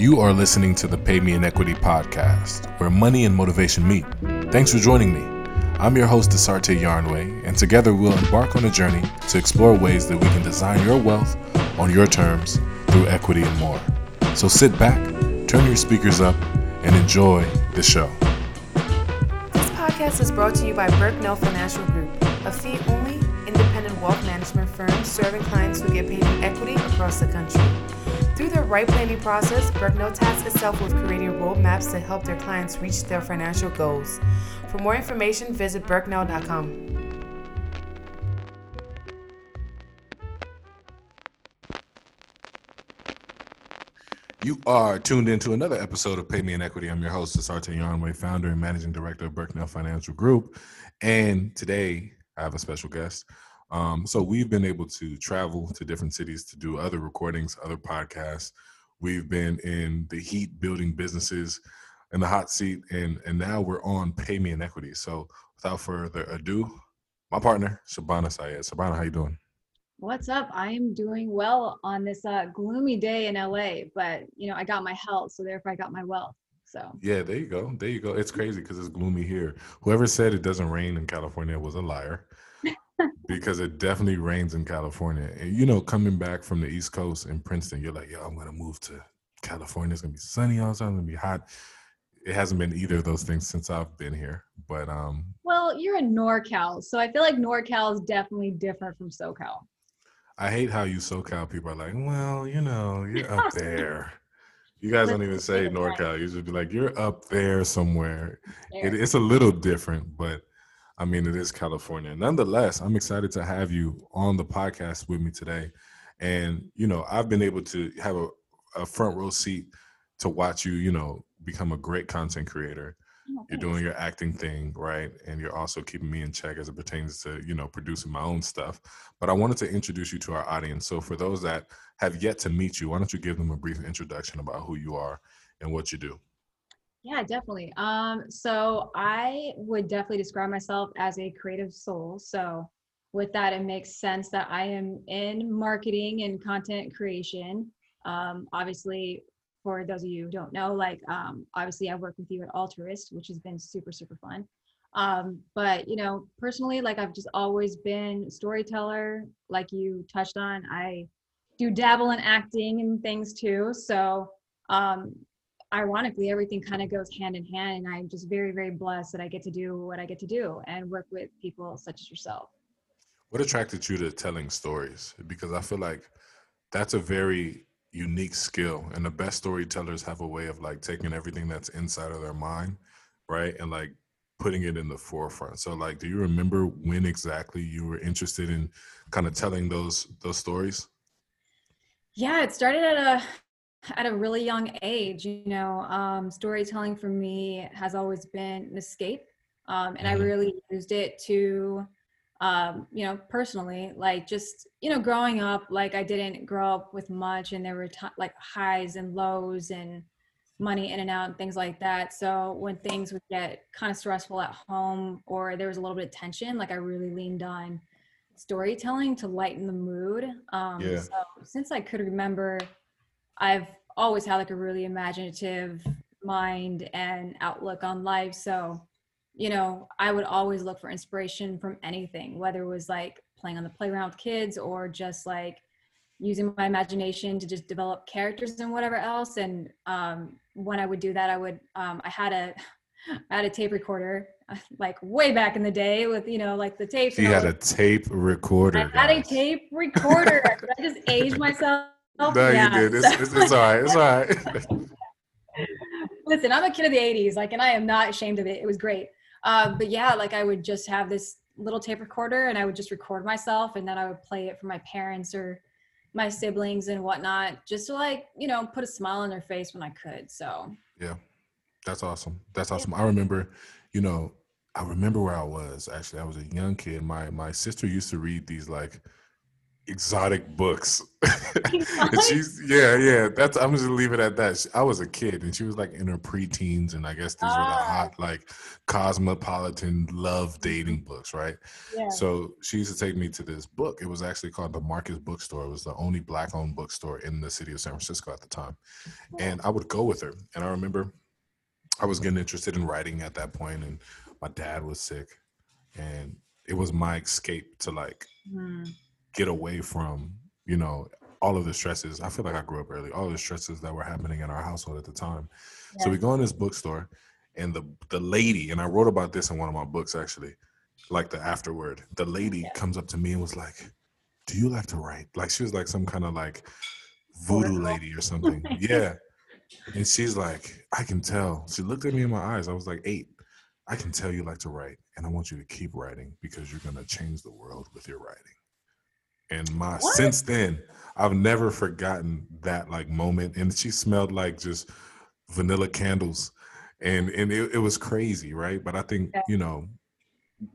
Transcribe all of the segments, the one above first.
You are listening to the Pay Me in Equity podcast, where money and motivation meet. Thanks for joining me. I'm your host, Dasarte Yarnway, and together we'll embark on a journey to explore ways that we can design your wealth on your terms through equity and more. So sit back, turn your speakers up, and enjoy the show. This podcast is brought to you by Berknell Financial Group, a fee only independent wealth management firm serving clients who get paid in equity across the country. Through their right planning process, Berknell tasks itself with creating roadmaps to help their clients reach their financial goals. For more information, visit berknell.com. You are tuned into another episode of Pay Me in Equity. I'm your host, Dasarte Yarnway, founder and managing director of Berknell Financial Group. And today I have a special guest. Um, so we've been able to travel to different cities to do other recordings, other podcasts. We've been in the heat building businesses in the hot seat, and and now we're on Pay Me in Equity. So without further ado, my partner Shabana Siyed. Shabana, how you doing? What's up? I am doing well on this uh, gloomy day in LA, but you know I got my health, so therefore I got my wealth. So yeah, there you go, there you go. It's crazy because it's gloomy here. Whoever said it doesn't rain in California was a liar. Because it definitely rains in California. And you know, coming back from the East Coast in Princeton, you're like, yo, I'm gonna move to California. It's gonna be sunny outside, it's gonna be hot. It hasn't been either of those things since I've been here. But um Well, you're in NorCal, so I feel like NorCal is definitely different from SoCal. I hate how you SoCal people are like, well, you know, you're up there. You guys don't even say NorCal. You just be like, you're up there somewhere. It, it's a little different, but I mean, it is California. Nonetheless, I'm excited to have you on the podcast with me today. And, you know, I've been able to have a, a front row seat to watch you, you know, become a great content creator. Oh, you're doing your acting thing, right? And you're also keeping me in check as it pertains to, you know, producing my own stuff. But I wanted to introduce you to our audience. So for those that have yet to meet you, why don't you give them a brief introduction about who you are and what you do? Yeah, definitely. Um, so I would definitely describe myself as a creative soul. So with that, it makes sense that I am in marketing and content creation. Um, obviously, for those of you who don't know, like um, obviously I work with you at Altruist, which has been super, super fun. Um, but you know, personally, like I've just always been storyteller, like you touched on. I do dabble in acting and things too. So um, ironically everything kind of goes hand in hand and i'm just very very blessed that i get to do what i get to do and work with people such as yourself. What attracted you to telling stories? Because i feel like that's a very unique skill and the best storytellers have a way of like taking everything that's inside of their mind right and like putting it in the forefront. So like do you remember when exactly you were interested in kind of telling those those stories? Yeah it started at a at a really young age you know um, storytelling for me has always been an escape um, and mm-hmm. i really used it to um, you know personally like just you know growing up like i didn't grow up with much and there were t- like highs and lows and money in and out and things like that so when things would get kind of stressful at home or there was a little bit of tension like i really leaned on storytelling to lighten the mood um, yeah. so since i could remember I've always had like a really imaginative mind and outlook on life. So, you know, I would always look for inspiration from anything, whether it was like playing on the playground with kids or just like using my imagination to just develop characters and whatever else. And um, when I would do that, I would, um, I had a, I had a tape recorder like way back in the day with you know like the tape. She had a tape recorder. I had a tape recorder. I just aged myself Oh, no, yeah. you did. It's, it's, it's all right. It's all right. Listen, I'm a kid of the 80s, like, and I am not ashamed of it. It was great. Uh, but yeah, like I would just have this little tape recorder and I would just record myself and then I would play it for my parents or my siblings and whatnot, just to like, you know, put a smile on their face when I could. So, yeah, that's awesome. That's awesome. I remember, you know, I remember where I was actually. I was a young kid. My my sister used to read these like exotic books. and she's yeah, yeah. That's I'm just leave it at that. I was a kid and she was like in her preteens, and I guess these were the ah. hot like cosmopolitan love mm-hmm. dating books, right? Yeah. So she used to take me to this book. It was actually called the Marcus Bookstore. It was the only black owned bookstore in the city of San Francisco at the time. And I would go with her. And I remember I was getting interested in writing at that point and my dad was sick and it was my escape to like mm get away from you know all of the stresses. I feel like I grew up early. All the stresses that were happening in our household at the time. Yeah. So we go in this bookstore, and the the lady, and I wrote about this in one of my books actually, like the afterword. The lady yeah. comes up to me and was like, "Do you like to write?" Like she was like some kind of like voodoo lady or something. yeah. And she's like, I can tell. She looked at me in my eyes. I was like eight. I can tell you like to write, and I want you to keep writing because you're gonna change the world with your writing and my what? since then I've never forgotten that like moment. And she smelled like just vanilla candles, and and it, it was crazy, right? But I think yeah. you know,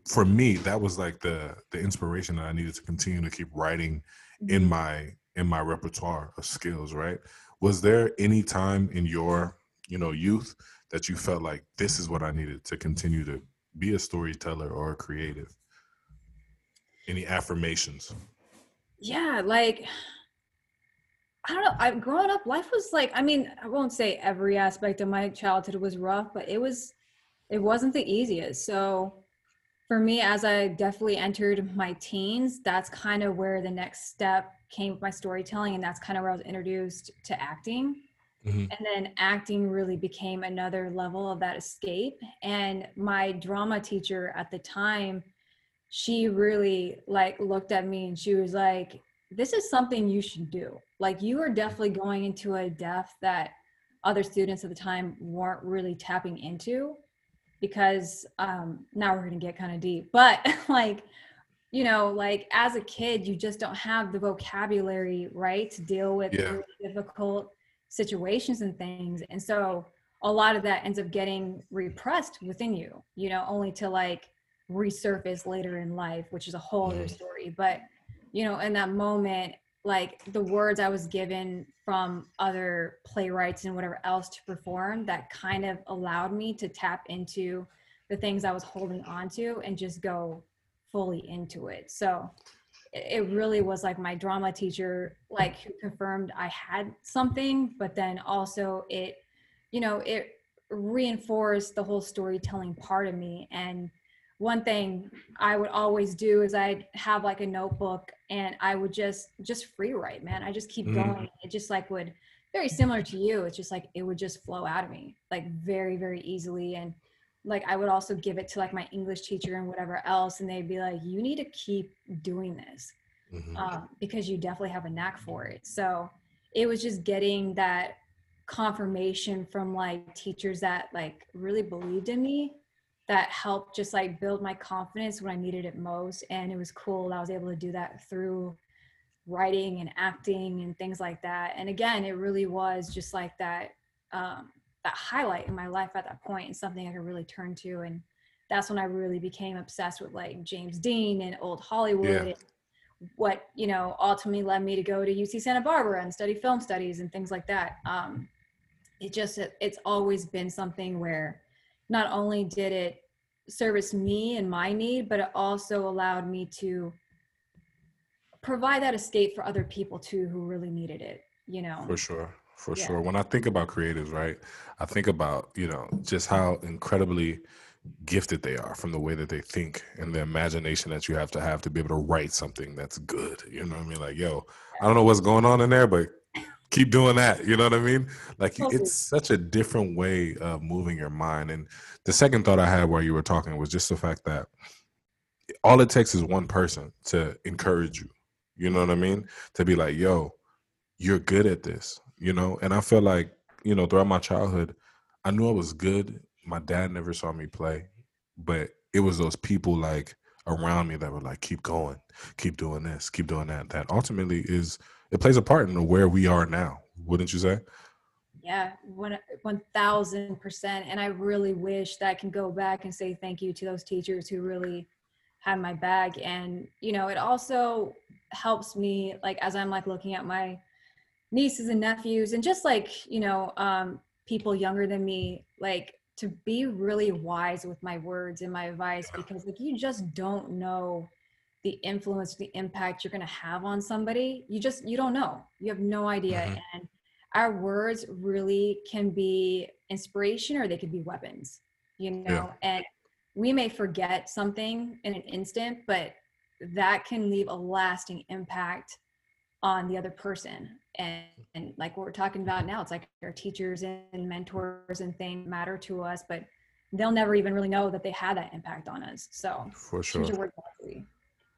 for me, that was like the the inspiration that I needed to continue to keep writing mm-hmm. in my in my repertoire of skills, right? Was there any time in your you know youth that you felt like this is what I needed to continue to be a storyteller or a creative? Any affirmations? Yeah, like I don't know. I've grown up, life was like, I mean, I won't say every aspect of my childhood was rough, but it was, it wasn't the easiest. So for me, as I definitely entered my teens, that's kind of where the next step came with my storytelling. And that's kind of where I was introduced to acting. Mm-hmm. And then acting really became another level of that escape. And my drama teacher at the time, she really like looked at me and she was like this is something you should do. Like you are definitely going into a depth that other students at the time weren't really tapping into because um now we're going to get kind of deep. But like you know like as a kid you just don't have the vocabulary right to deal with yeah. really difficult situations and things. And so a lot of that ends up getting repressed within you you know only to like resurface later in life, which is a whole other mm. story. But, you know, in that moment, like the words I was given from other playwrights and whatever else to perform that kind of allowed me to tap into the things I was holding on to and just go fully into it. So it really was like my drama teacher like who confirmed I had something, but then also it, you know, it reinforced the whole storytelling part of me and one thing I would always do is I'd have like a notebook and I would just just free write, man. I just keep mm. going. It just like would very similar to you. It's just like it would just flow out of me like very very easily and like I would also give it to like my English teacher and whatever else and they'd be like you need to keep doing this mm-hmm. um, because you definitely have a knack for it. So it was just getting that confirmation from like teachers that like really believed in me that helped just like build my confidence when I needed it most. And it was cool. I was able to do that through writing and acting and things like that. And again, it really was just like that um, that highlight in my life at that point and something I could really turn to. And that's when I really became obsessed with like James Dean and old Hollywood. Yeah. what you know ultimately led me to go to UC Santa Barbara and study film studies and things like that. Um, it just it, it's always been something where not only did it service me and my need, but it also allowed me to provide that escape for other people too who really needed it, you know. For sure. For yeah. sure. When I think about creatives, right, I think about, you know, just how incredibly gifted they are from the way that they think and the imagination that you have to have to be able to write something that's good. You know what I mean? Like, yo, I don't know what's going on in there, but keep doing that. You know what I mean? Like it's such a different way of moving your mind. And the second thought I had while you were talking was just the fact that all it takes is one person to encourage you. You know what I mean? To be like, yo, you're good at this. You know, and I feel like, you know, throughout my childhood, I knew I was good. My dad never saw me play, but it was those people like around me that were like, keep going, keep doing this, keep doing that. That ultimately is it plays a part in where we are now, wouldn't you say? Yeah, one one thousand percent. And I really wish that I can go back and say thank you to those teachers who really had my back. And you know, it also helps me like as i'm like looking at my nieces and nephews and just like you know um people younger than me like to be really wise with my words and my advice because like you just don't know the influence the impact you're going to have on somebody you just you don't know. You have no idea. Mm-hmm. and our words really can be inspiration or they could be weapons you know? Yeah. and we may forget something in an instant but that can leave a lasting impact on the other person. And, and like what we're talking about now it's like our teachers and mentors and things matter to us but they'll never even really know that they had that impact on us. So for sure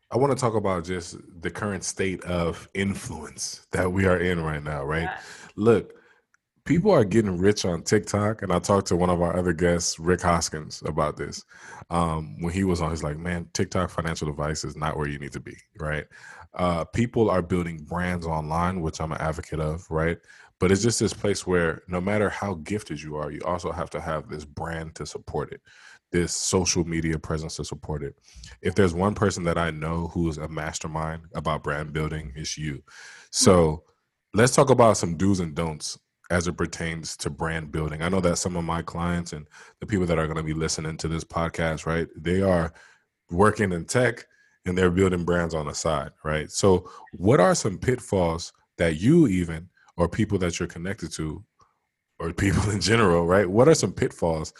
I want to talk about just the current state of influence that we are in right now, right? Yeah. Look, people are getting rich on TikTok, and I talked to one of our other guests, Rick Hoskins, about this. Um, when he was on, he's like, "Man, TikTok financial advice is not where you need to be, right?" Uh, people are building brands online, which I'm an advocate of, right? But it's just this place where no matter how gifted you are, you also have to have this brand to support it this social media presence to support it. If there's one person that I know who's a mastermind about brand building, it's you. So mm-hmm. let's talk about some do's and don'ts as it pertains to brand building. I know that some of my clients and the people that are going to be listening to this podcast, right, they are working in tech and they're building brands on the side, right? So, what are some pitfalls that you even or people that you're connected to or people in general, right? What are some pitfalls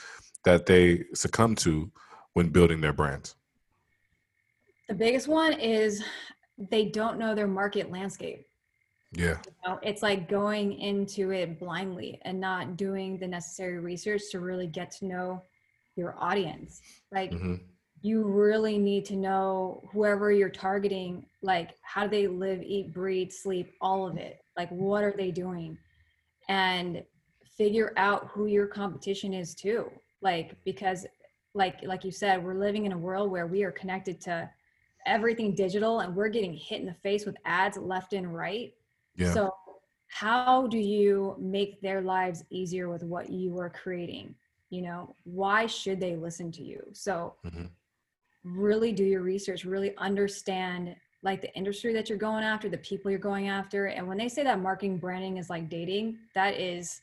that they succumb to when building their brands? The biggest one is they don't know their market landscape. Yeah. You know, it's like going into it blindly and not doing the necessary research to really get to know your audience. Like mm-hmm. you really need to know whoever you're targeting, like how do they live, eat, breathe, sleep, all of it. Like what are they doing? And figure out who your competition is too like because like like you said we're living in a world where we are connected to everything digital and we're getting hit in the face with ads left and right yeah. so how do you make their lives easier with what you are creating you know why should they listen to you so mm-hmm. really do your research really understand like the industry that you're going after the people you're going after and when they say that marketing branding is like dating that is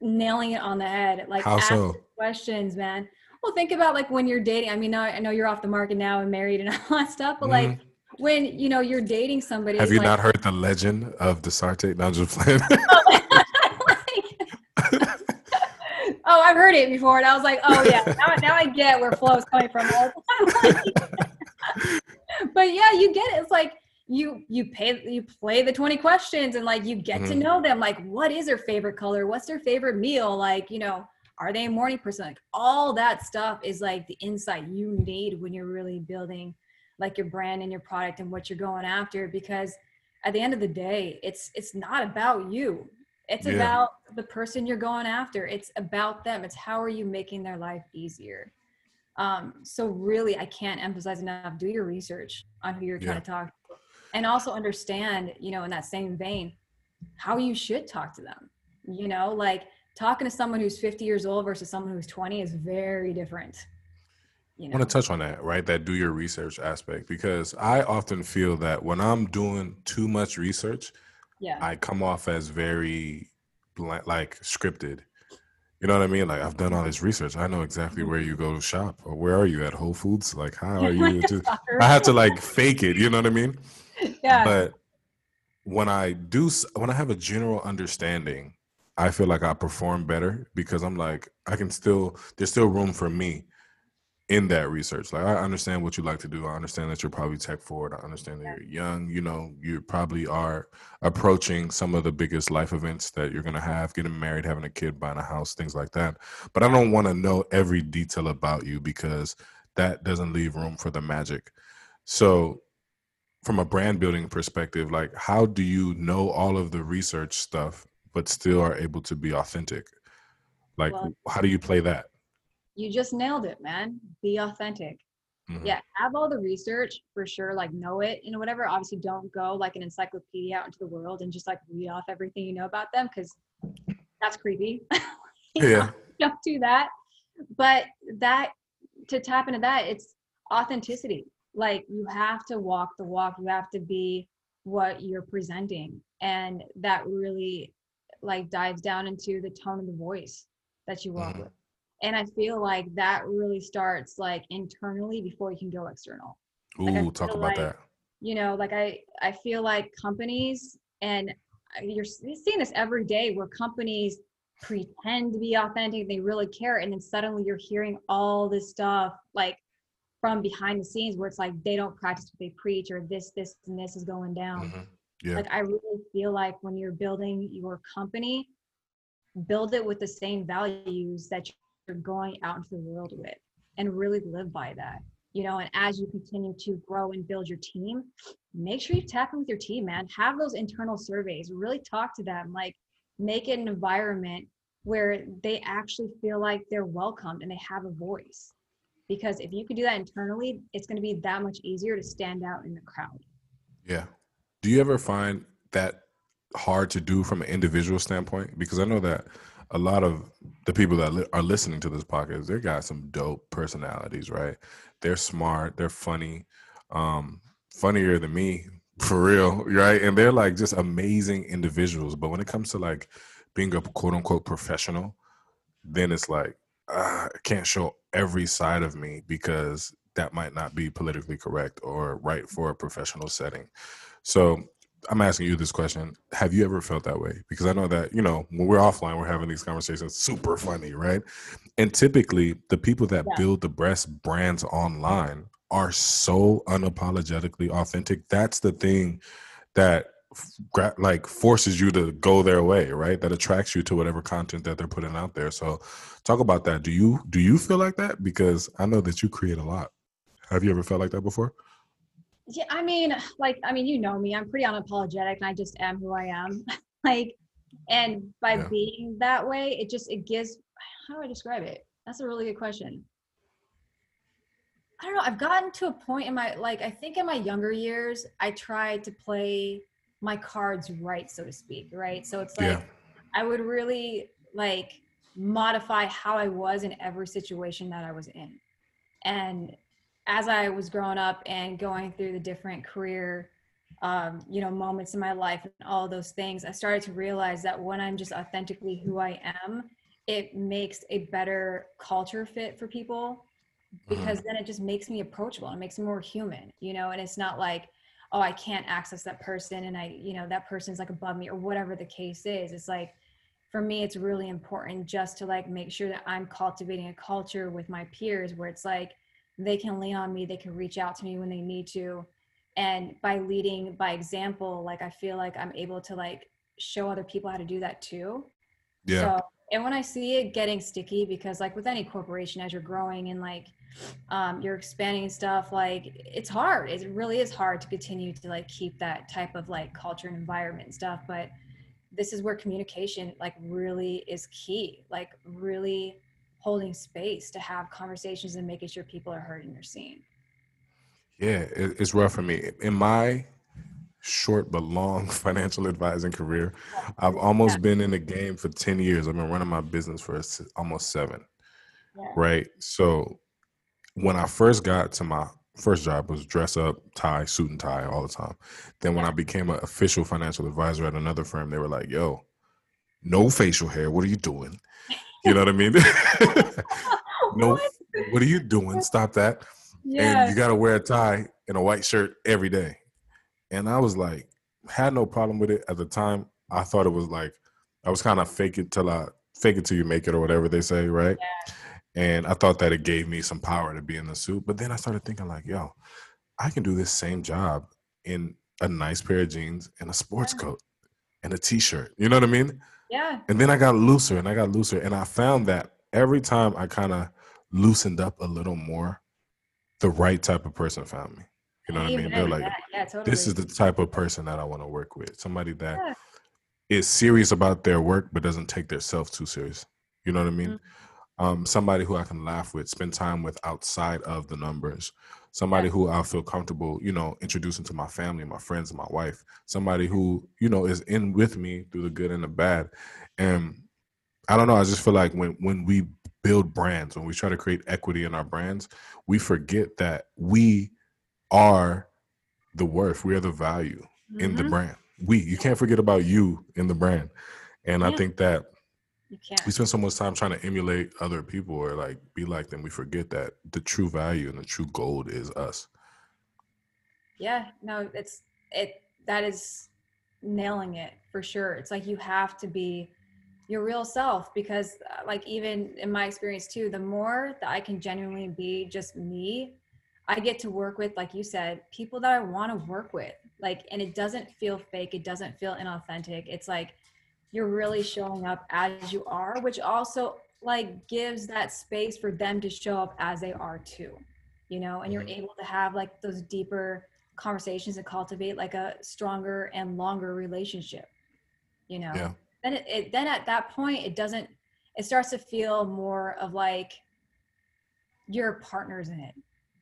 nailing it on the head. Like How ask so? questions, man. Well, think about like when you're dating. I mean, I know you're off the market now and married and all that stuff, but mm-hmm. like when you know you're dating somebody. Have you like, not heard the legend of Dasarte? Not just playing. oh, I've heard it before, and I was like, oh yeah, now, now I get where flow is coming from. but yeah, you get it. It's like you you pay you play the 20 questions and like you get mm-hmm. to know them like what is their favorite color? What's their favorite meal? Like you know are they a morning person? Like all that stuff is like the insight you need when you're really building like your brand and your product and what you're going after because at the end of the day it's it's not about you. It's yeah. about the person you're going after. It's about them. It's how are you making their life easier? Um, so really i can't emphasize enough do your research on who you're yeah. trying to talk and also understand you know in that same vein how you should talk to them you know like talking to someone who's 50 years old versus someone who's 20 is very different you know? I want to touch on that, right? That do your research aspect because I often feel that when I'm doing too much research, yeah, I come off as very like scripted. You know what I mean? Like I've done all this research. I know exactly mm-hmm. where you go to shop or where are you at Whole Foods? Like how are you? I have to like fake it. You know what I mean? yeah. But when I do, when I have a general understanding, I feel like I perform better because I'm like, I can still, there's still room for me in that research. Like, I understand what you like to do. I understand that you're probably tech forward. I understand that you're young. You know, you probably are approaching some of the biggest life events that you're going to have getting married, having a kid, buying a house, things like that. But I don't want to know every detail about you because that doesn't leave room for the magic. So from a brand building perspective, like how do you know all of the research stuff but still are able to be authentic? Like well, how do you play that? You just nailed it, man. Be authentic. Mm-hmm. Yeah, have all the research for sure, like know it, know, whatever. Obviously, don't go like an encyclopedia out into the world and just like read off everything you know about them because that's creepy. yeah. Don't do that. But that to tap into that, it's authenticity like you have to walk the walk you have to be what you're presenting. And that really like dives down into the tone of the voice that you walk mm-hmm. with. And i feel like that really starts like internally before you can go external. Ooh, like talk about like, that. you know like i i feel like companies and you're seeing this every day where companies pretend to be authentic they really care and then suddenly you're hearing all this stuff like from behind the scenes where it's like they don't practice what they preach or this this and this is going down. Mm-hmm. yeah. like i really feel like when you're building your company build it with the same values that you're going out into the world with and really live by that you know? And as you continue to grow and build your team make sure you tap in with your team man. Have those internal surveys. Really talk to them. Like make it an environment where they actually feel like they're welcomed and they have a voice because if you can do that internally it's going to be that much easier to stand out in the crowd. Yeah. Do you ever find that hard to do from an individual standpoint? Because i know that a lot of the people that li- are listening to this podcast they got some dope personalities right? They're smart they're funny um funnier than me for real right? And they're like just amazing individuals. But when it comes to like being a quote unquote professional then it's like uh, I can't show every side of me because that might not be politically correct or right for a professional setting. So I'm asking you this question. Have you ever felt that way? Because I know that, you know, when we're offline, we're having these conversations super funny, right? And typically the people that yeah. build the best brands online are so unapologetically authentic. That's the thing that like forces you to go their way right? That attracts you to whatever content that they're putting out there. So talk about that. Do you do you feel like that? Because i know that you create a lot. Have you ever felt like that before? Yeah i mean like i mean you know me. I'm pretty unapologetic and i just am who i am. Like and by yeah. being that way it just it gives how do i describe it? That's a really good question. I don't know. I've gotten to a point in my like i think in my younger years i tried to play my cards right, so to speak, right? So it's like yeah. I would really like modify how I was in every situation that I was in. And as I was growing up and going through the different career um, you know, moments in my life and all those things, I started to realize that when I'm just authentically who I am, it makes a better culture fit for people because mm-hmm. then it just makes me approachable. It makes me more human, you know, and it's not like, oh i can't access that person and i you know that person's like above me or whatever the case is it's like for me it's really important just to like make sure that i'm cultivating a culture with my peers where it's like they can lean on me they can reach out to me when they need to. And by leading by example like i feel like i'm able to like show other people how to do that too. Yeah. So and when i see it getting sticky because like with any corporation as you're growing and like um, you're expanding stuff like it's hard. It really is hard to continue to like keep that type of like culture and environment and stuff but this is where communication like really is key like really holding space to have conversations and making sure people are heard and you're seen. Yeah it's rough for me. In my short but long financial advising career i've almost yeah. been in the game for 10 years. I've been running my business for almost seven yeah. right? So when I first got to my first job was dress up, tie, suit and tie all the time. Then when I became an official financial advisor at another firm, they were like, "Yo, no facial hair. What are you doing?" You know what I mean? no, what? what? are you doing? Stop that. Yeah. And you got to wear a tie and a white shirt every day. And I was like, had no problem with it at the time. I thought it was like I was kind of fake it till I fake it till you make it or whatever they say, right? Yeah. And I thought that it gave me some power to be in the suit. But then I started thinking, like, yo, I can do this same job in a nice pair of jeans and a sports yeah. coat and a t shirt. You know what I mean? Yeah. And then I got looser and I got looser. And I found that every time I kind of loosened up a little more, the right type of person found me. You know what I mean? They're like, yeah, totally. this is the type of person that I want to work with. Somebody that yeah. is serious about their work but doesn't take themselves too serious. You know what I mean? Mm-hmm um, somebody who I can laugh with, spend time with outside of the numbers, somebody who I feel comfortable, you know, introducing to my family, my friends, my wife, somebody who, you know, is in with me through the good and the bad. And I don't know, I just feel like when when we build brands, when we try to create equity in our brands, we forget that we are the worth. We are the value mm-hmm. in the mm-hmm. brand. We. You can't forget about you in the brand. And yeah. I think that we spend so much time trying to emulate other people or like be like them. We forget that the true value and the true gold is us. Yeah. No, it's it. That is nailing it for sure. It's like you have to be your real self because uh, like even in my experience too the more that i can genuinely be just me i get to work with like you said people that i want to work with like and it doesn't feel fake it doesn't feel inauthentic it's like you're really showing up as you are which also like gives that space for them to show up as they are too you know and you're mm-hmm. able to have like those deeper conversations and cultivate like a stronger and longer relationship you know yeah then it, it then at that point it doesn't it starts to feel more of like you're partners in it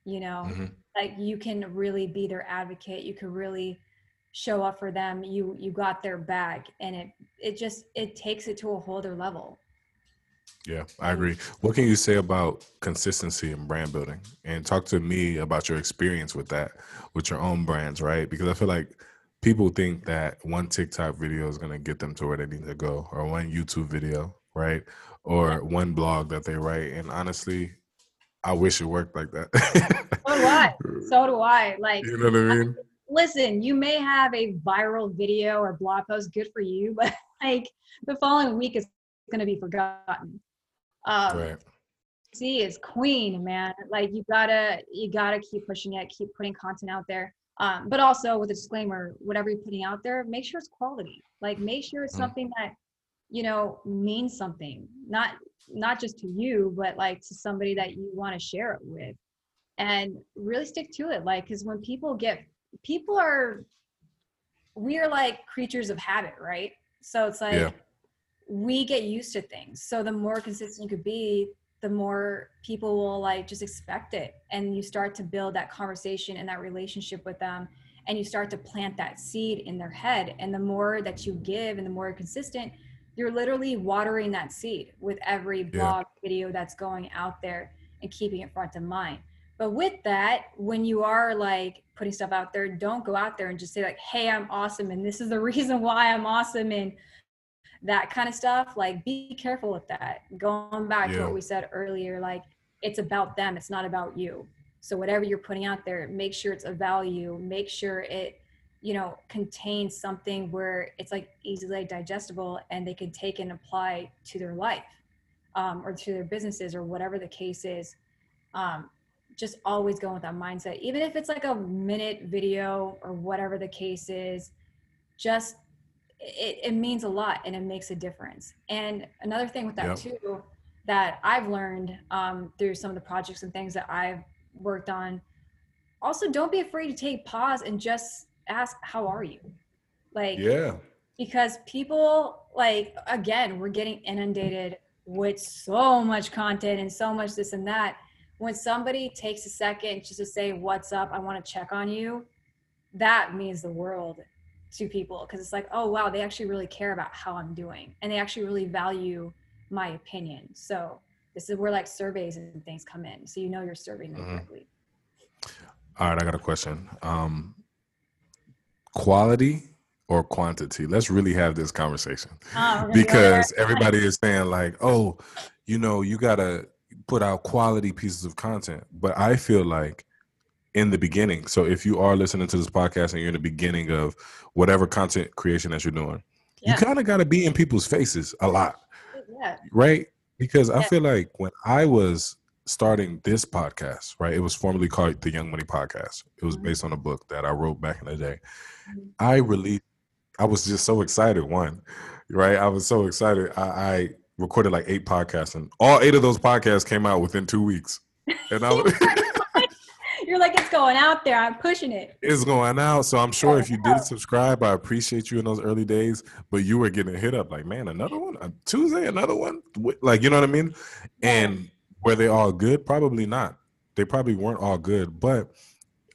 you know mm-hmm. like you can really be their advocate you can really show up for them you you got their back and it it just it takes it to a whole other level yeah i agree what can you say about consistency and brand building and talk to me about your experience with that with your own brands right because i feel like people think that one TikTok video is going to get them to where they need to go, or one YouTube video, right? Or one blog that they write. And honestly, I wish it worked like that. so do I. So do I. Like, you know what I mean? Listen, you may have a viral video or blog post, good for you, but like the following week is going to be forgotten. Um, right. See, is queen, man. Like you gotta, you gotta keep pushing it, keep putting content out there um, but also with a disclaimer whatever you're putting out there make sure it's quality like make sure it's mm. something that you know means something not not just to you but like to somebody that you want to share it with and really stick to it like because when people get people are we are like creatures of habit right? So it's like yeah. we get used to things. So the more consistent you could be the more people will like just expect it. And you start to build that conversation and that relationship with them and you start to plant that seed in their head. And the more that you give and the more consistent you're literally watering that seed with every blog yeah. video that's going out there and keeping it front of mind but with that when you are like putting stuff out there don't go out there and just say like hey i'm awesome and this is the reason why i'm awesome and that kind of stuff like be careful with that. Going back yeah. to what we said earlier like it's about them it's not about you. So whatever you're putting out there make sure it's a value make sure it you know contains something where it's like easily digestible and they can take and apply to their life um, or to their businesses or whatever the case is. Um, just always going with that mindset even if it's like a minute video or whatever the case is just it, it means a lot and it makes a difference. And another thing with that yep. too, that I've learned um, through some of the projects and things that I've worked on, also don't be afraid to take pause and just ask, how are you? Like, yeah, because people like, again, we're getting inundated with so much content and so much this and that. When somebody takes a second just to say, what's up? I want to check on you. That means the world to people because it's like, oh wow, they actually really care about how I'm doing and they actually really value my opinion. So this is where like surveys and things come in. So you know you're serving them mm-hmm. correctly. All right, I got a question. Um, quality or quantity? Let's really have this conversation oh, because everybody is saying like, oh, you know, you gotta put out quality pieces of content, but I feel like in the beginning. So if you are listening to this podcast and you're in the beginning of whatever content creation that you're doing, yeah. you kind of got to be in people's faces a lot. Yeah. Right? Because yeah. I feel like when I was starting this podcast, right, it was formerly called the Young Money Podcast. It was mm-hmm. based on a book that I wrote back in the day. Mm-hmm. I really, I was just so excited. One, right? I was so excited. I, I recorded like eight podcasts, and all eight of those podcasts came out within two weeks. And I was. You're like, it's going out there. I'm pushing it. It's going out. So I'm sure if you did subscribe, I appreciate you in those early days. But you were getting hit up like, man, another one on Tuesday, another one. Like, you know what I mean? And were they all good? Probably not. They probably weren't all good. But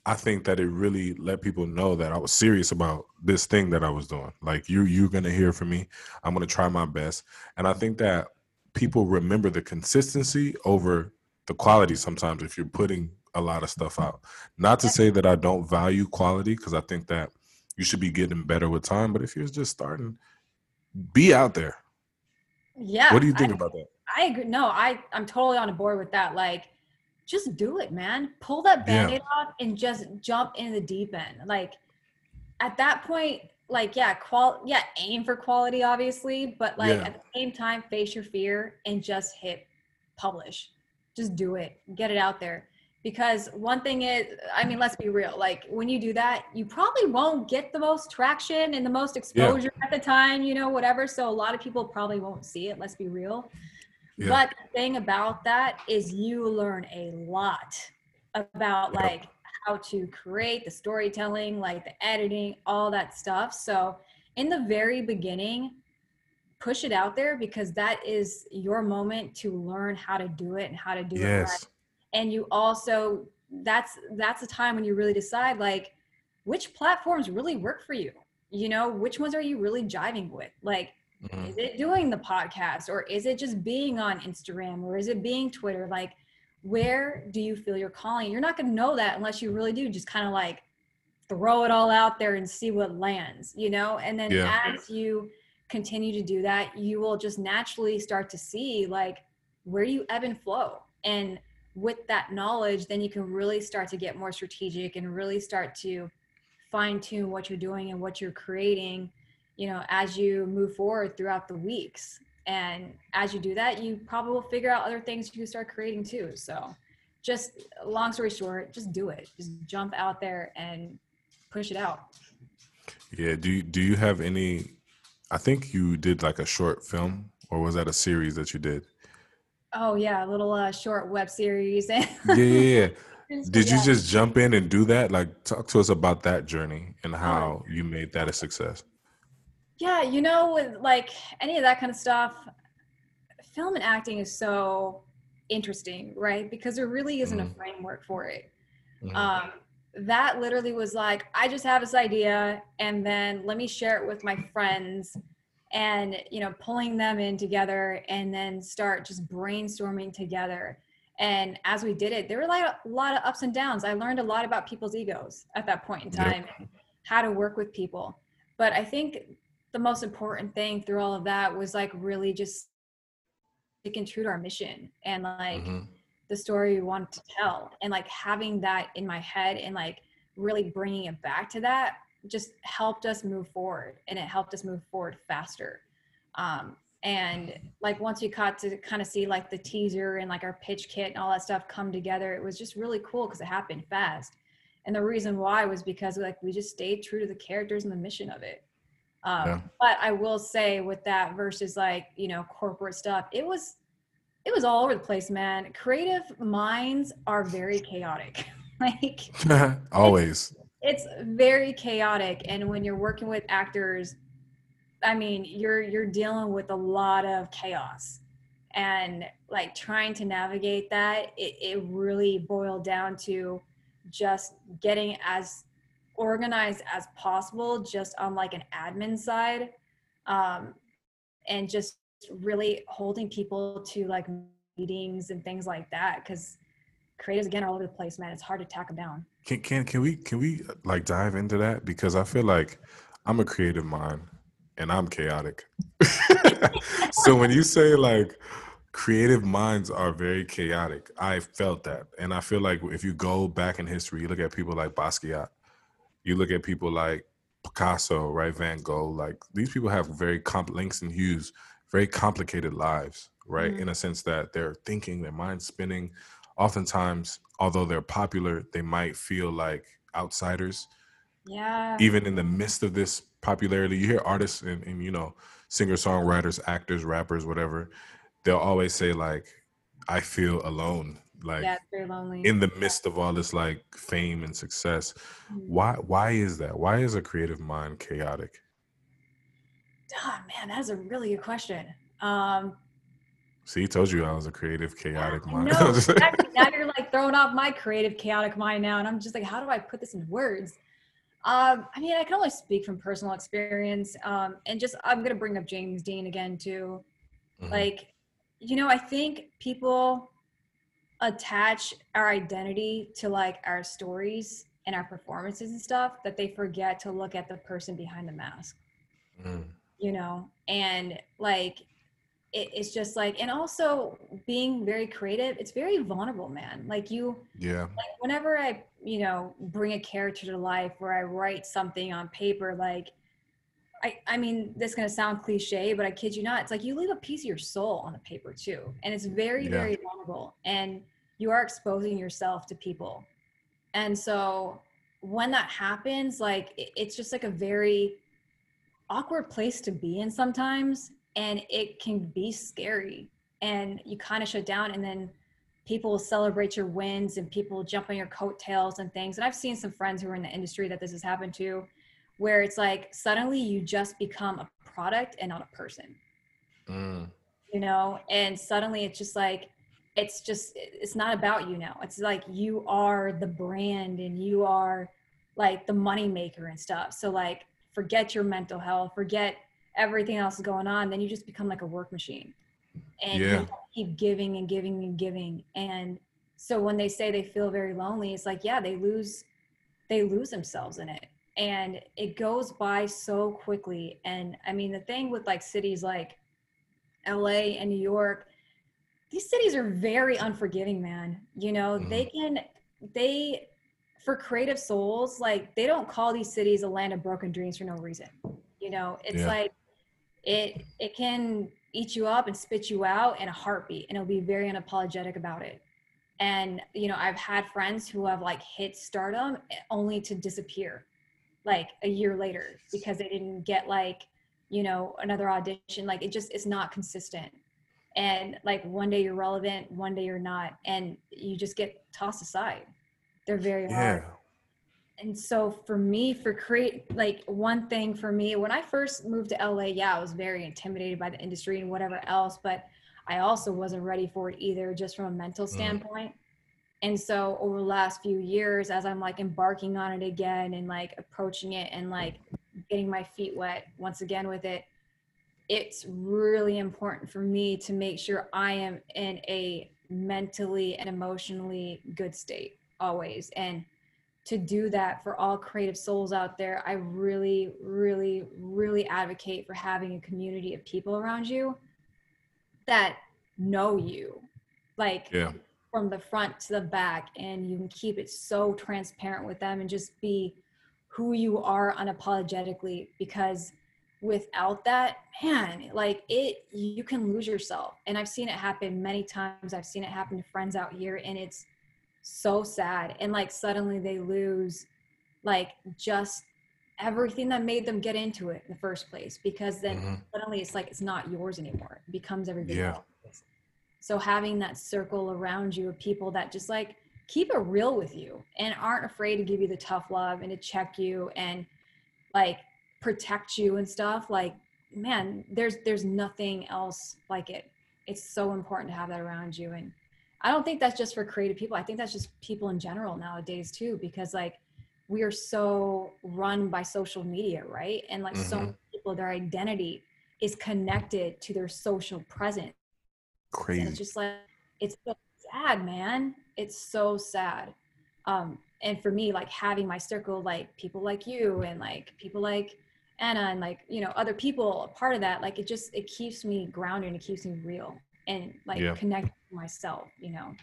I think that it really let people know that I was serious about this thing that I was doing. Like you, you're gonna hear from me. I'm gonna try my best. And I think that people remember the consistency over the quality sometimes if you're putting a lot of stuff out. Not to say that I don't value quality because I think that you should be getting better with time. But if you're just starting, be out there. Yeah. What do you think I, about that? I agree. No, I I'm totally on board with that. Like, just do it, man. Pull that band-aid yeah. off and just jump in the deep end. Like, at that point, like yeah, qual yeah, aim for quality, obviously, but like yeah. at the same time, face your fear and just hit publish. Just do it. Get it out there because one thing is i mean let's be real like when you do that you probably won't get the most traction and the most exposure yeah. at the time you know whatever so a lot of people probably won't see it let's be real yeah. but the thing about that is you learn a lot about yeah. like how to create the storytelling like the editing all that stuff so in the very beginning push it out there because that is your moment to learn how to do it and how to do yes. it right and you also that's that's a time when you really decide like which platforms really work for you you know which ones are you really jiving with like mm-hmm. is it doing the podcast or is it just being on instagram or is it being twitter like where do you feel you're calling you're not going to know that unless you really do just kind of like throw it all out there and see what lands you know and then yeah. as you continue to do that you will just naturally start to see like where do you ebb and flow and with that knowledge, then you can really start to get more strategic and really start to fine tune what you're doing and what you're creating, you know, as you move forward throughout the weeks. And as you do that, you probably will figure out other things you start creating too. So, just long story short, just do it. Just jump out there and push it out. Yeah. Do you, do you have any? I think you did like a short film, or was that a series that you did? Oh yeah, a little uh, short web series. yeah, yeah, yeah. Did you just jump in and do that? Like, talk to us about that journey and um, how you made that a success. Yeah, you know, with like any of that kind of stuff, film and acting is so interesting, right? Because there really isn't mm-hmm. a framework for it. Mm-hmm. Um, that literally was like, I just have this idea, and then let me share it with my friends and you know pulling them in together and then start just brainstorming together and as we did it there were like a lot of ups and downs i learned a lot about people's egos at that point in time yep. how to work with people but i think the most important thing through all of that was like really just sticking true to our mission and like mm-hmm. the story we wanted to tell. And like having that in my head and like really bringing it back to that just helped us move forward and it helped us move forward faster. Um, and like once we got to kind of see like the teaser and like our pitch kit and all that stuff come together it was just really cool because it happened fast. And the reason why was because like we just stayed true to the characters and the mission of it um, yeah. but i will say with that versus like you know corporate stuff it was it was all over the place man. Creative minds are very chaotic. Like always. it's very chaotic. And when you're working with actors i mean you're you're dealing with a lot of chaos. And like trying to navigate that it, it really boiled down to just getting as organized as possible just on like an admin side um, and just really holding people to like meetings and things like that because creatives again are all over the place, man. It's hard to tack them down. Can can can we can we like dive into that because I feel like I'm a creative mind and I'm chaotic. so when you say like creative minds are very chaotic, I felt that, and I feel like if you go back in history, you look at people like Basquiat, you look at people like Picasso, right, Van Gogh, like these people have very comp and hues, very complicated lives, right, mm-hmm. in a sense that they're thinking, their mind's spinning oftentimes, although they're popular, they might feel like outsiders. Yeah. Even in the midst of this popularity, you hear artists and, and you know, singer songwriters, actors, rappers, whatever, they'll always say like, I feel alone. Like yeah, lonely. in the midst of all this like fame and success. Mm-hmm. Why why is that? Why is a creative mind chaotic? Oh man, that's a really good question. Um, See, he told you I was a creative, chaotic mind. No, exactly. now you're like throwing off my creative, chaotic mind now, and I'm just like, how do I put this in words? Um, I mean, I can only speak from personal experience, um, and just I'm gonna bring up James Dean again too. Mm-hmm. Like, you know, I think people attach our identity to like our stories and our performances and stuff that they forget to look at the person behind the mask. Mm. You know, and like it, it's just like and also being very creative it's very vulnerable man like you yeah like whenever i you know bring a character to life where i write something on paper like i i mean this is going to sound cliche but i kid you not it's like you leave a piece of your soul on the paper too and it's very yeah. very vulnerable and you are exposing yourself to people and so when that happens like it, it's just like a very awkward place to be in sometimes and it can be scary and you kind of shut down and then people will celebrate your wins and people jump on your coattails and things and i've seen some friends who are in the industry that this has happened to where it's like suddenly you just become a product and not a person mm. you know and suddenly it's just like it's just it's not about you now it's like you are the brand and you are like the money maker and stuff so like forget your mental health forget everything else is going on, then you just become like a work machine. And yeah. you keep giving and giving and giving. And so when they say they feel very lonely, it's like, yeah, they lose they lose themselves in it. And it goes by so quickly. And I mean the thing with like cities like LA and New York, these cities are very unforgiving, man. You know, mm-hmm. they can they for creative souls, like they don't call these cities a land of broken dreams for no reason. You know, it's yeah. like it it can eat you up and spit you out in a heartbeat and it'll be very unapologetic about it and you know i've had friends who have like hit stardom only to disappear like a year later because they didn't get like you know another audition like it just is not consistent and like one day you're relevant one day you're not and you just get tossed aside they're very yeah. hard and so for me for create like one thing for me when i first moved to la yeah i was very intimidated by the industry and whatever else but i also wasn't ready for it either just from a mental mm. standpoint mm. And so over the last few years as i'm like embarking on it again and like approaching it and like getting my feet wet once again with it it's really important for me to make sure i am in a mentally and emotionally good state always and to do that for all creative souls out there, I really, really, really advocate for having a community of people around you that know you, like yeah. From the front to the back, and you can keep it so transparent with them and just be who you are unapologetically because without that man like it you can lose yourself. And i've seen it happen many times. I've seen it happen to friends out here and it's so sad. And like suddenly they lose like just everything that made them get into it in the first place because then mm-hmm. suddenly it's like it's not yours anymore. It becomes everything yeah. else so having that circle around you of people that just like keep it real with you and aren't afraid to give you the tough love and to check you and like protect you and stuff like man there's there's nothing else like it it's so important to have that around you and I don't think that's just for creative people. I think that's just people in general nowadays too, because like we are so run by social media, right? And like mm-hmm. so many people, their identity is connected to their social presence. Crazy. And it's just like it's so sad, man. It's so sad. Um, and for me, like having my circle, like people like you and like people like Anna and like you know other people, a part of that, like it just it keeps me grounded and it keeps me real and like yeah. connect myself, you know.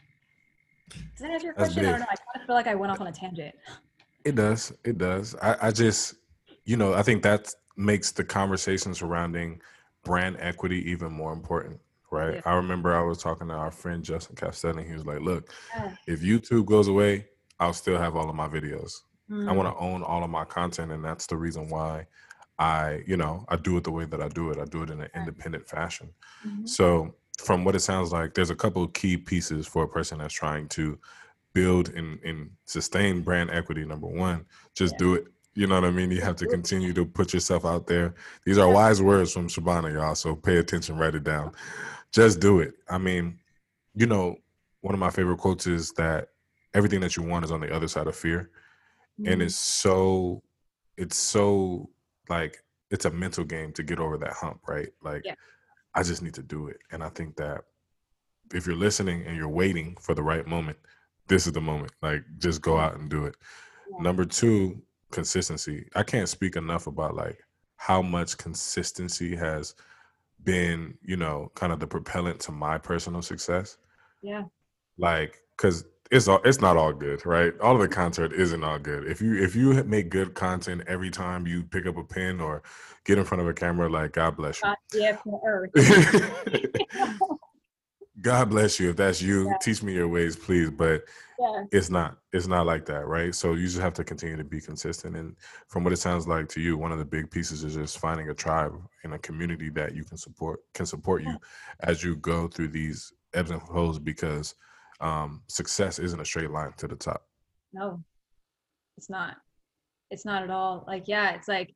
Does that answer your question? I don't know. I kind of feel like I went off on a tangent. It does. It does. I, I just, you know, I think that makes the conversation surrounding brand equity even more important, right? Yeah. I remember I was talking to our friend Justin Castelli. He was like, "Look, yeah. if YouTube goes away, I'll still have all of my videos. Mm. I want to own all of my content, and that's the reason why I, you know, I do it the way that I do it. I do it in an independent fashion. Mm-hmm. So from what it sounds like, there's a couple key pieces for a person that's trying to build and, and sustain brand equity. Number one, just yeah. do it. You know what I mean? You have to continue to put yourself out there. These are wise words from Shabana, y'all. So pay attention, write it down. Just do it. I mean, you know, one of my favorite quotes is that everything that you want is on the other side of fear. Mm-hmm. And it's so, it's so like, it's a mental game to get over that hump, right? Like, yeah I just need to do it. And I think that if you're listening and you're waiting for the right moment, this is the moment. Like just go out and do it. Yeah. Number two, consistency. I can't speak enough about like how much consistency has been, you know, kind of the propellant to my personal success. Yeah. Like, cause it's all it's not all good, right? All of the content isn't all good. If you if you make good content every time you pick up a pen or get in front of a camera, like God bless you. yeah, God bless you. If that's you, yeah. teach me your ways, please. But yeah. it's not. It's not like that, right? So you just have to continue to be consistent. And from what it sounds like to you, one of the big pieces is just finding a tribe and a community that you can support can support you as you go through these ebbs and flows. Because um, success isn't a straight line to the top. No, it's not. It's not at all. Like, yeah, it's like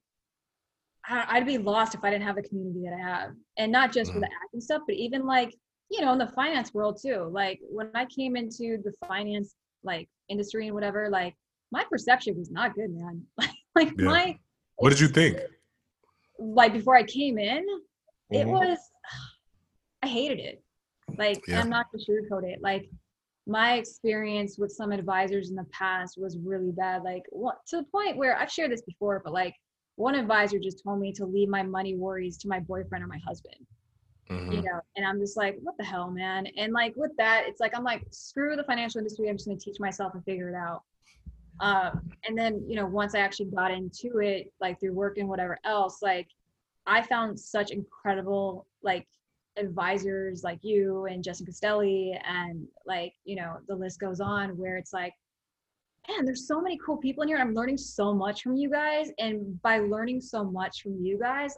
I'd be lost if I didn't have the community that I have, and not just mm-hmm. for the acting stuff, but even like you know in the finance world too like when i came into the finance like industry and whatever like my perception was not good man like yeah. my what did you think like before i came in mm-hmm. it was i hated it like yeah. i'm not to sugarcoat it like my experience with some advisors in the past was really bad like what to the point where i've shared this before but like one advisor just told me to leave my money worries to my boyfriend or my husband mm-hmm. you know and i'm just like what the hell man and like with that it's like i'm like screw the financial industry i'm just going to teach myself and figure it out um, and then you know once i actually got into it like through work and whatever else like i found such incredible like advisors like you and Justin Castelli and like you know the list goes on where it's like man there's so many cool people in here i'm learning so much from you guys and by learning so much from you guys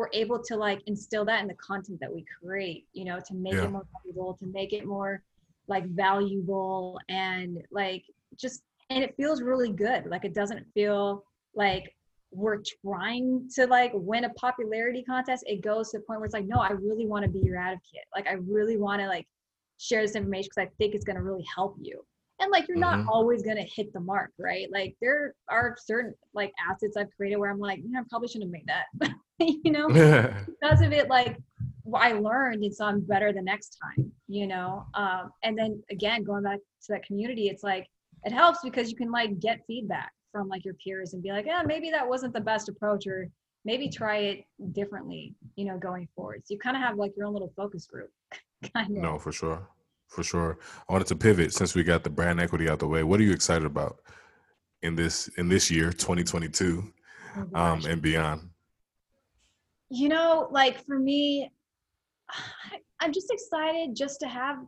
we're able to like instill that in the content that we create you know to make yeah. it more valuable to make it more like valuable and like just and it feels really good. Like it doesn't feel like we're trying to like win a popularity contest. It goes to the point where it's like no i really want to be your advocate. Like i really want to like share this information because i think it's going to really help you and like you're mm-hmm. not always going to hit the mark right? Like there are certain like assets i've created where i'm like you know, i probably shouldn't have made that you know? Because of it like i learned and so i'm better the next time you know? Um, and then again going back to that community it's like it helps because you can like get feedback from like your peers and be like yeah maybe that wasn't the best approach or maybe try it differently you know going forward. So you kind of have like your own little focus group kind of. No for sure for sure. I wanted to pivot since we got the brand equity out the way. What are you excited about in this in this year, 2022, oh um, and beyond? You know, like for me, I'm just excited just to have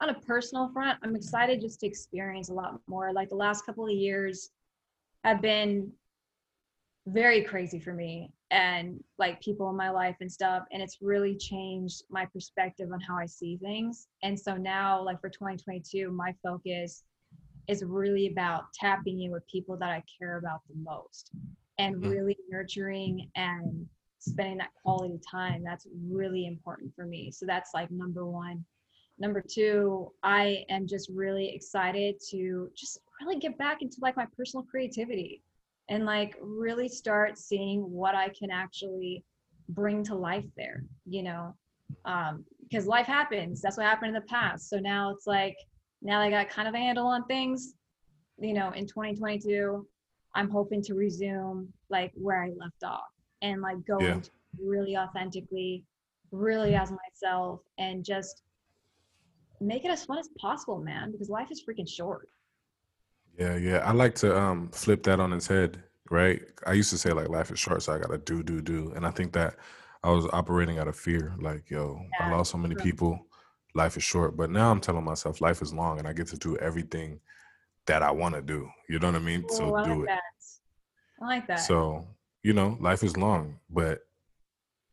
on a personal front. I'm excited just to experience a lot more. Like the last couple of years have been very crazy for me and like people in my life and stuff and it's really changed my perspective on how i see things. And so now like for 2022 my focus is really about tapping in with people that i care about the most and mm-hmm. really nurturing and spending that quality time that's really important for me. So that's like number one. Number two i am just really excited to just really get back into like my personal creativity and like really start seeing what I can actually bring to life there, you know, um, because life happens. That's what happened in the past. So now it's like, now I got kind of a handle on things, you know, in 2022, I'm hoping to resume like where I left off and like go yeah. really authentically, really as myself and just make it as fun as possible, man, because life is freaking short. Yeah, yeah. I like to um flip that on its head, right? I used to say like life is short, so I gotta do, do, do. And I think that I was operating out of fear, like, yo, I lost so many people, life is short. But now I'm telling myself life is long and I get to do everything that I want to do. You know what I mean? so I do like it. that. I like that. So, you know, life is long, but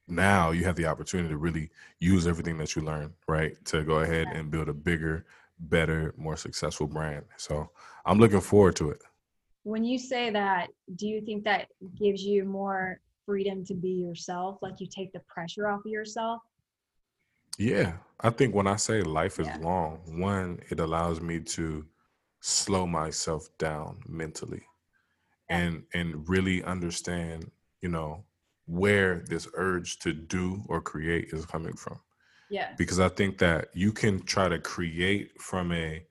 now you have the opportunity to really use everything that you learn, right? To go ahead and build a bigger, better, more successful brand. So I'm looking forward to it. When you say that, do you think that gives you more freedom to be yourself? Like you take the pressure off of yourself? Yeah. I think when I say life is yeah. long, one, it allows me to slow myself down mentally yeah. and and really understand, you know, where this urge to do or create is coming from. Yeah. Because I think that you can try to create from a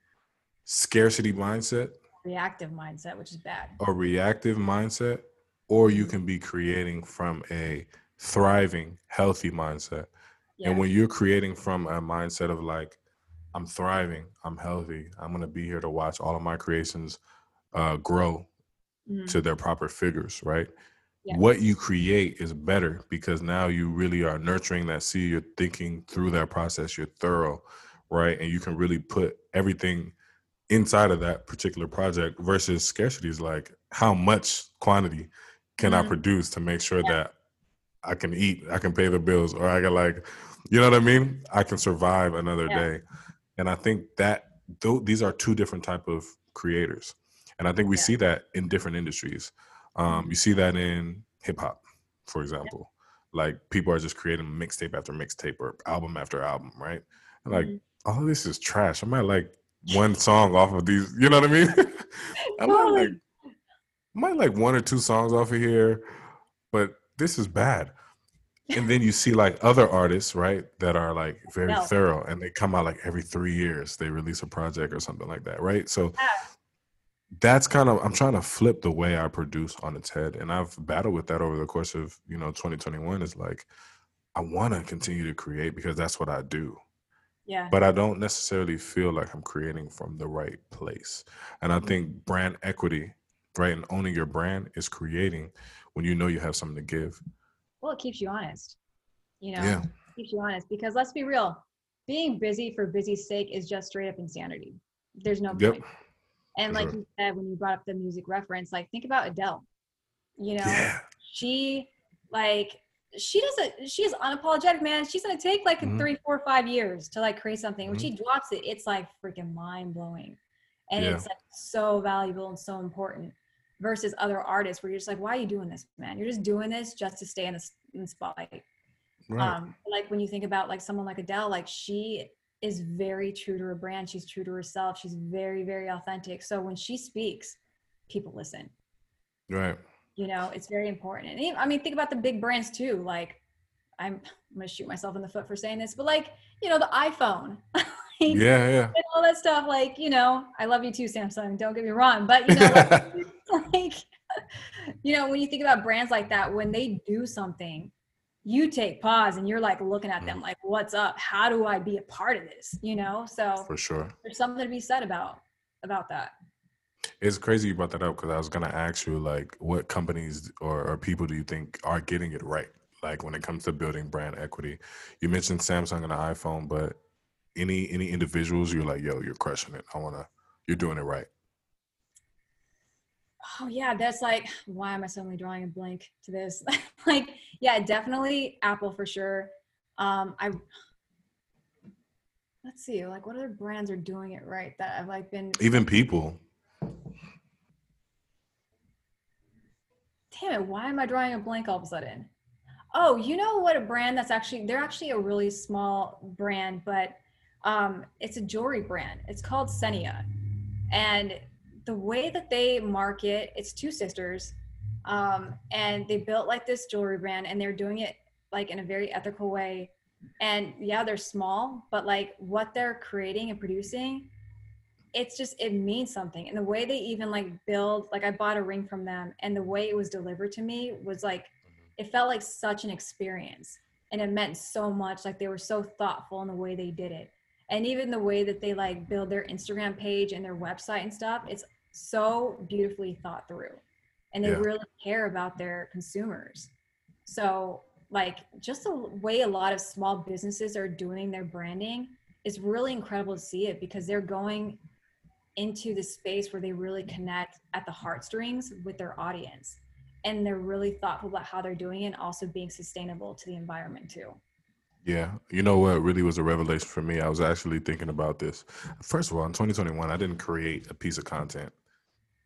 scarcity mindset, reactive mindset, which is bad, a reactive mindset, or you can be creating from a thriving, healthy mindset. Yeah. And when you're creating from a mindset of like, I'm thriving, I'm healthy, I'm gonna be here to watch all of my creations uh, grow mm-hmm. to their proper figures, right? Yeah. What you create is better because now you really are nurturing that seed. You're thinking through that process. You're thorough, right? And you can really put everything inside of that particular project versus scarcity is like how much quantity can mm-hmm. I produce to make sure yeah. that I can eat, I can pay the bills, or I can like, you know what I mean? I can survive another yeah. day. And I think that th- these are two different type of creators. And I think we yeah. see that in different industries. Um, you see that in hip hop, for example. Like people are just creating mixtape after mixtape or album after album, right? And like mm-hmm. all this is trash. I might like one song off of these. You know what I mean? I might like, might like one or two songs off of here, but this is bad. And then you see like other artists, right, that are like very no. thorough, and they come out like every three years they release a project or something like that, right? So that's kind of I'm trying to flip the way I produce on its head, and I've battled with that over the course of you know 2021. Is like I want to continue to create because that's what I do yeah. But I don't necessarily feel like I'm creating from the right place. And I mm-hmm. think brand equity, right, and owning your brand is creating when you know you have something to give. Well, it keeps you honest. You know, yeah. keeps you honest because let's be real, being busy for busy's sake is just straight up insanity. There's no yep. point. And like sure. you said, when you brought up the music reference, like think about Adele. You know, yeah. she like she doesn't she's unapologetic man. She's gonna take like mm-hmm. three four five years to like create something. When mm-hmm. she drops it it's like freaking mind-blowing. And yeah. it's like so valuable and so important versus other artists where you're just like why are you doing this man? You're just doing this just to stay in the, in the spotlight. Right. um like when you think about like someone like adele like she is very true to her brand. She's true to herself. She's very very authentic. So when she speaks people listen. Right you know it's very important. And i mean think about the big brands too like i'm, I'm gonna shoot myself in the foot for saying this but like you know the iphone. Like, yeah yeah. and all that stuff like you know i love you too samsung don't get me wrong but you know like, like you know when you think about brands like that when they do something you take pause and you're like looking at them mm. like what's up? How do i be a part of this? You know? So for sure. there's something to be said about about that it's crazy you brought that up because I was gonna ask you like what companies or, or people do you think are getting it right? Like when it comes to building brand equity. You mentioned Samsung and the iPhone, but any any individuals you're like, yo, you're crushing it. I wanna you're doing it right. Oh yeah, that's like why am I suddenly drawing a blank to this? like, yeah, definitely Apple for sure. Um I let's see, like what other brands are doing it right that I've like been even people damn it, why am I drawing a blank all of a sudden? Oh, you know what a brand that's actually they're actually a really small brand, but um, it's a jewelry brand. It's called Senia. And the way that they market, it's two sisters. Um, and they built like this jewelry brand and they're doing it like in a very ethical way. And yeah, they're small, but like what they're creating and producing it's just it means something. And the way they even like build like i bought a ring from them and the way it was delivered to me was like mm-hmm. it felt like such an experience. And it meant so much like they were so thoughtful in the way they did it. And even the way that they like build their instagram page and their website and stuff it's so beautifully thought through. And they yeah. really care about their consumers. So like just the way a lot of small businesses are doing their branding is really incredible to see it because they're going into the space where they really mm-hmm. connect at the heartstrings with their audience. And they're really thoughtful about how they're doing it and also being sustainable to the environment too. Yeah you know what really was a revelation for me? I was actually thinking about this. First of all in 2021 i didn't create a piece of content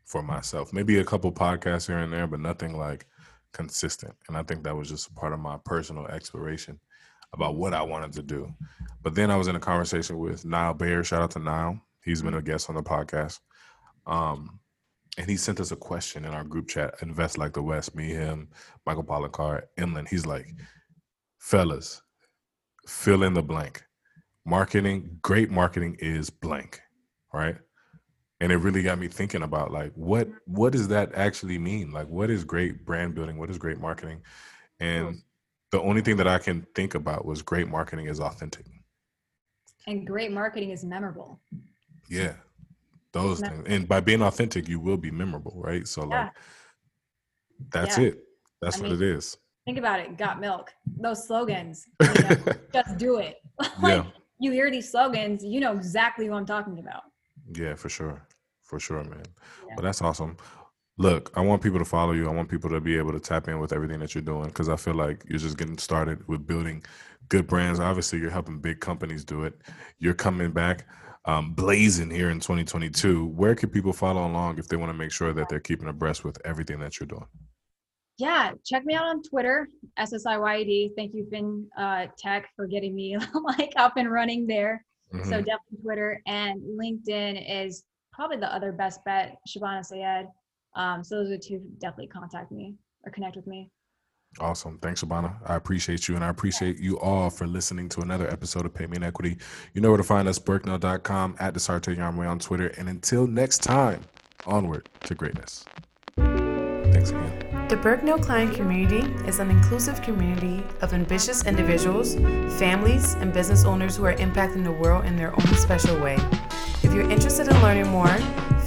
for myself. Maybe a couple podcasts here and there but nothing like consistent. And i think that was just part of my personal exploration about what i wanted to do. But then i was in a conversation with Niall Bayer shout out to Niall He's been a guest on the podcast. Um, and he sent us a question in our group chat, Invest Like the West, me, him, Michael Pollicard, Emlyn. He's like, fellas, fill in the blank. Marketing, great marketing is blank, right? And it really got me thinking about like what what does that actually mean? Like what is great brand building? What is great marketing? And the only thing that I can think about was great marketing is authentic. And great marketing is memorable. Yeah. Those things. And by being authentic, you will be memorable, right? So yeah. like that's yeah. it. That's I what mean, it is. Think about it. Got milk. Those slogans. You know, just do it. like you hear these slogans, you know exactly what I'm talking about. Yeah, for sure. For sure, man. But that's awesome. Look, I want people to follow you. I want people to be able to tap in with everything that you're doing because I feel like you're just getting started with building good brands. Obviously, you're helping big companies do it. You're coming back um, blazing here in 2022. Where can people follow along if they want to make sure that they're keeping abreast with everything that you're doing? Yeah, check me out on Twitter, SSIYD. Thank you, Fin uh, Tech, for getting me like up and running there. Mm-hmm. So definitely Twitter and LinkedIn is probably the other best bet. Shabana Siyed. Um, so those are two. Definitely contact me or connect with me. Awesome. Thanks, Shabana. I appreciate you. And I appreciate you all for listening to another episode of Pay Me In Equity. You know where to find us, berknell.com, at the Yarnway on Twitter. And until next time, onward to greatness. Thanks again. The Berknell Client Community is an inclusive community of ambitious individuals, families, and business owners who are impacting the world in their own special way. If you're interested in learning more,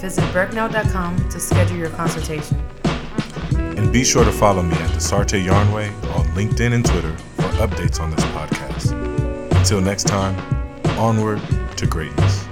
visit berknell.com to schedule your consultation. And be sure to follow me at Dasarte Yarnway on LinkedIn and Twitter for updates on this podcast. Until next time, onward to greatness.